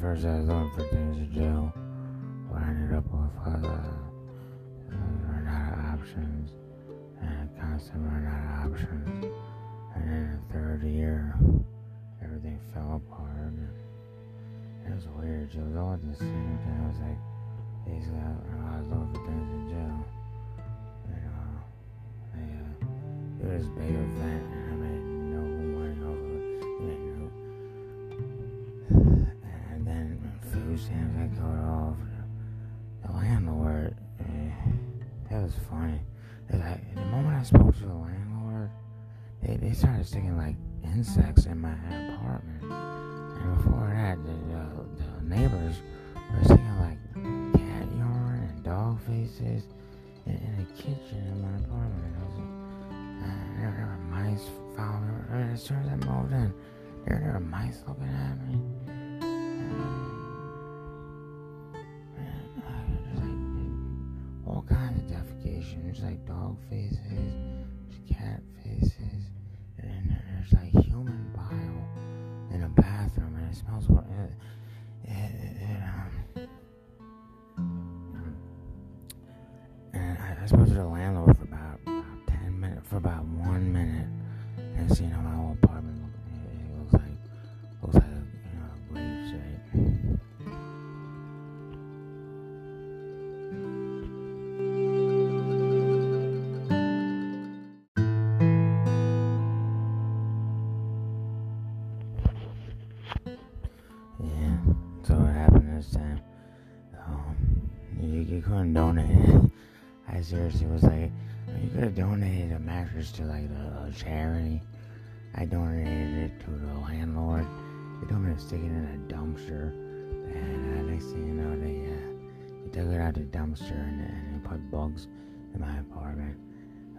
first I was looking for things to do, but I ended up with uh, running out of options, and constantly running out of options. And in the third year, everything fell apart. And it was weird. It was all the same time. I was like, basically, I, I was looking for things to do. You know, I, uh, it was a big event, was funny. Like, the moment I spoke to the landlord, they, they started sticking like insects in my apartment. And before that, the, the, the neighbors were sticking like cat urine and dog faces in, in the kitchen in my apartment. I was uh, there, there were mice following me. As soon as I moved in, there, there were mice looking at me. Defecation. There's like dog faces, there's cat faces, and then there's like human bile in a bathroom, and it smells. It, it, it, um, and I, I spoke to the landlord for about, about ten minutes, for about one minute, and seeing how my whole time? Um, you, you couldn't donate. I seriously was like, you could have donated a mattress to like a, a charity. I donated it to the landlord. They told me to stick it in a dumpster, and uh, next thing you know, they uh, they took it out the dumpster and, and they put bugs in my apartment.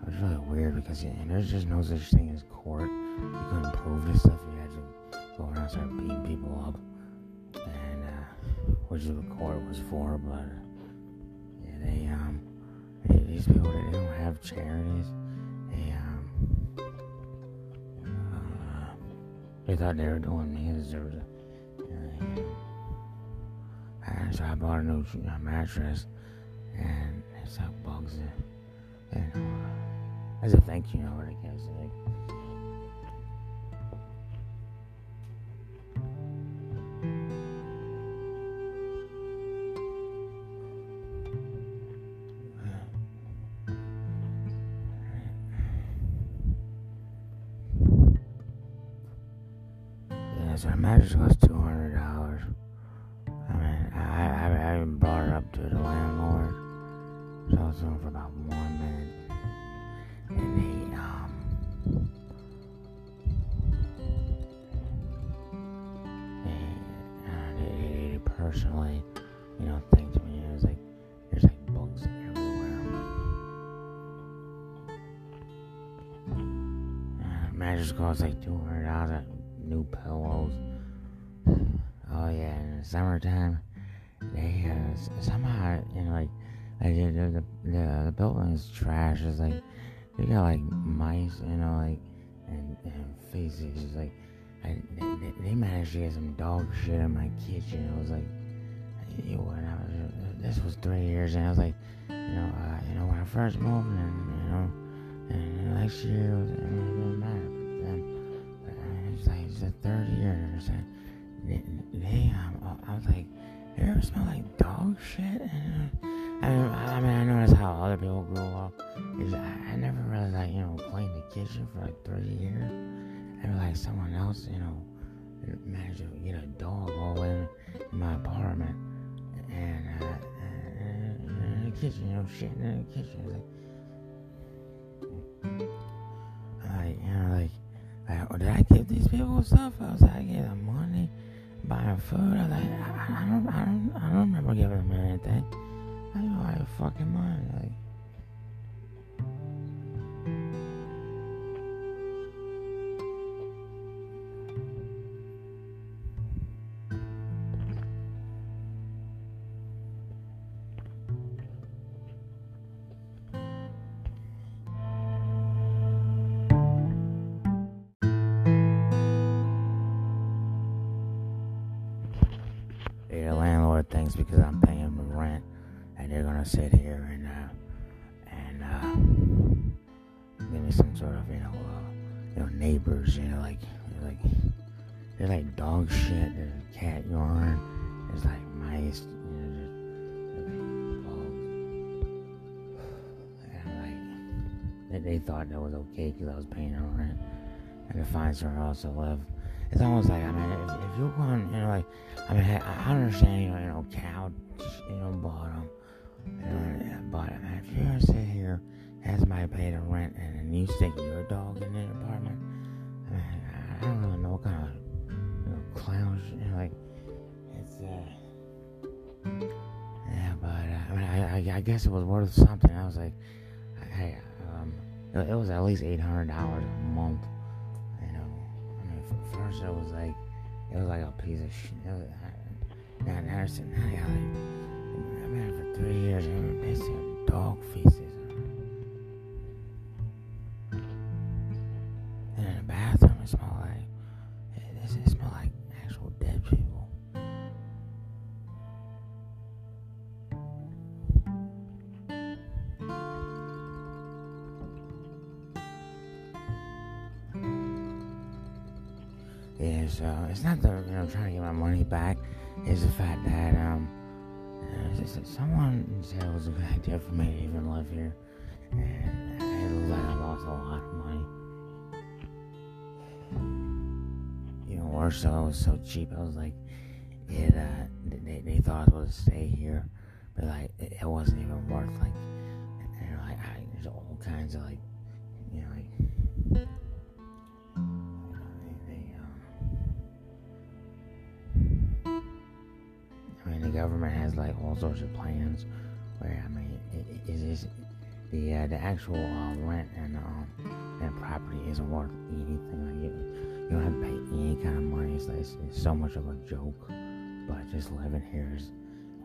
It was really weird because there's just no such thing as court. You couldn't prove this stuff. You had to go around and start beating people up and uh, which the court was for, but uh, yeah, they um, these people they don't have charities. They um, uh, they thought they were doing me a. Uh, and so I bought a new uh, mattress, and it's got bugs in. And uh, as a thank you note, I guess. Like, mattress cost two hundred dollars. I mean, I, I, I even brought it up to the landlord. So I was on for about one minute, and they um, they, uh, they personally, you know, thanked me. It was like there's like bugs everywhere. Uh, mattress cost like two hundred dollars. New pillows. Oh yeah, in the summertime, they uh, somehow you know like like the the the, the, the building's trash. It's like they got like mice, you know, like and, and faces. It's like I, they, they- managed to get some dog shit in my kitchen. It was like you know, when I was, this was three years, and I was like, you know, uh, you know, when I first moved, and you know, and next year it, was, it didn't matter. But then uh, it's like it's the third year, and they, they I was like, you ever smell like dog shit? And, uh, I mean, I mean, I how other people grew up. Is I, I never really like you know cleaned the kitchen for like three years. I like someone else, you know, managed to get a dog all in my apartment, and, uh, and, and in the kitchen, you know, shit in the kitchen. Like, like you know, like, like, did I give these people stuff? I was like, I gave them money, buying food. I was like, I, I don't, I don't, I don't remember giving them anything. I don't know I fucking mind. Like, it's because I'm paying the rent, and they're gonna sit here and uh, and uh, give me some sort of you know uh, you know neighbors, you know like like they're like dog shit. There's cat urine. There's like mice. You know, bugs. And like they, thought that was okay because I was paying their rent and to find somewhere else to live. It's almost like I mean, if, if you're going, you know, like I mean, I, I understand, you know, you know, cow, you know, bottom, you know, but I mean, if you're sit here, have somebody pay the rent, and then you stick your dog in the apartment, I mean, I don't really know what kind of you know, clowns, you know, like it's uh, yeah, but uh, I mean, I, I, I guess it was worth something. I was like, hey, um, it, it was at least eight hundred dollars a month first was like it was like a piece of shit. It was, I, now, now I like I've been for three years they see dog feces. Is uh, it's not that you know I'm trying to get my money back. It's the fact that um, uh, someone said it was a good idea for me to even live here, and it looks like I lost a lot of money. Even worse, though, it was so cheap. I was like, it. Uh, they they thought I was gonna stay here, but like it, it wasn't even worth like, you know, like I, there's all kinds of like, you know, like. Government has like all sorts of plans where I mean it, it is the uh, the actual uh, rent and um and property isn't worth anything. Like you, you don't have to pay any kind of money. It's, like, it's, it's so much of a joke. But just living here is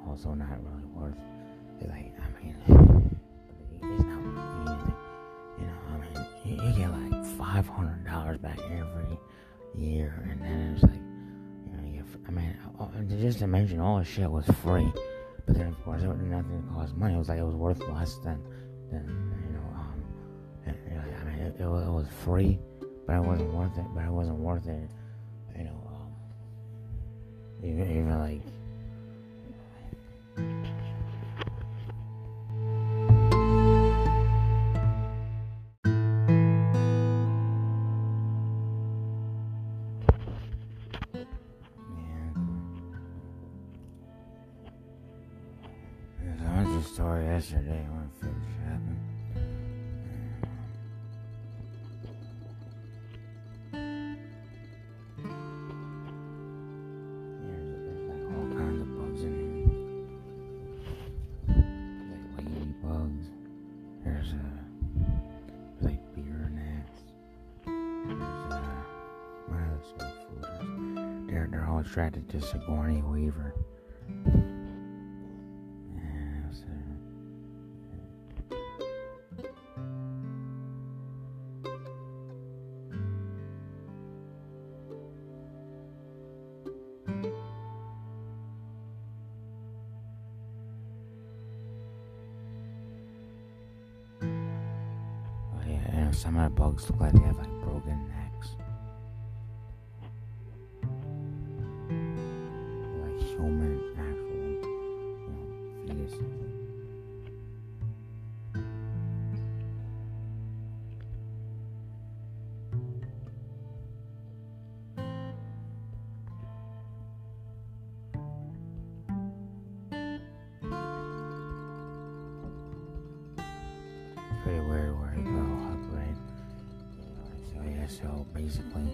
also not really worth it. Like I mean it's not worth anything. You know I mean you, you get like five hundred dollars back every year and then it's like I mean, uh, just to mention, all the shit was free. But then, of course, it was nothing cost money. It was like it was worth less than, than you know, um, I mean, it, it, was, it was free, but it wasn't worth it. But it wasn't worth it, you know, um, even, even like what else? They're they're all attracted to Sigourney Weaver. Some of the bugs look like they have like so basically,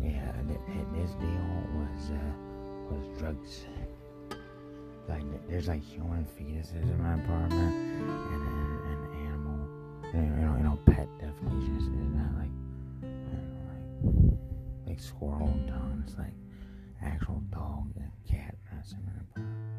yeah, this deal was uh, was drugs. Like there's like human fetuses in my apartment, and uh, an animal, you know, you know, pet definitions is not like, like like squirrel and tongue. Like actual dog and cat in my apartment.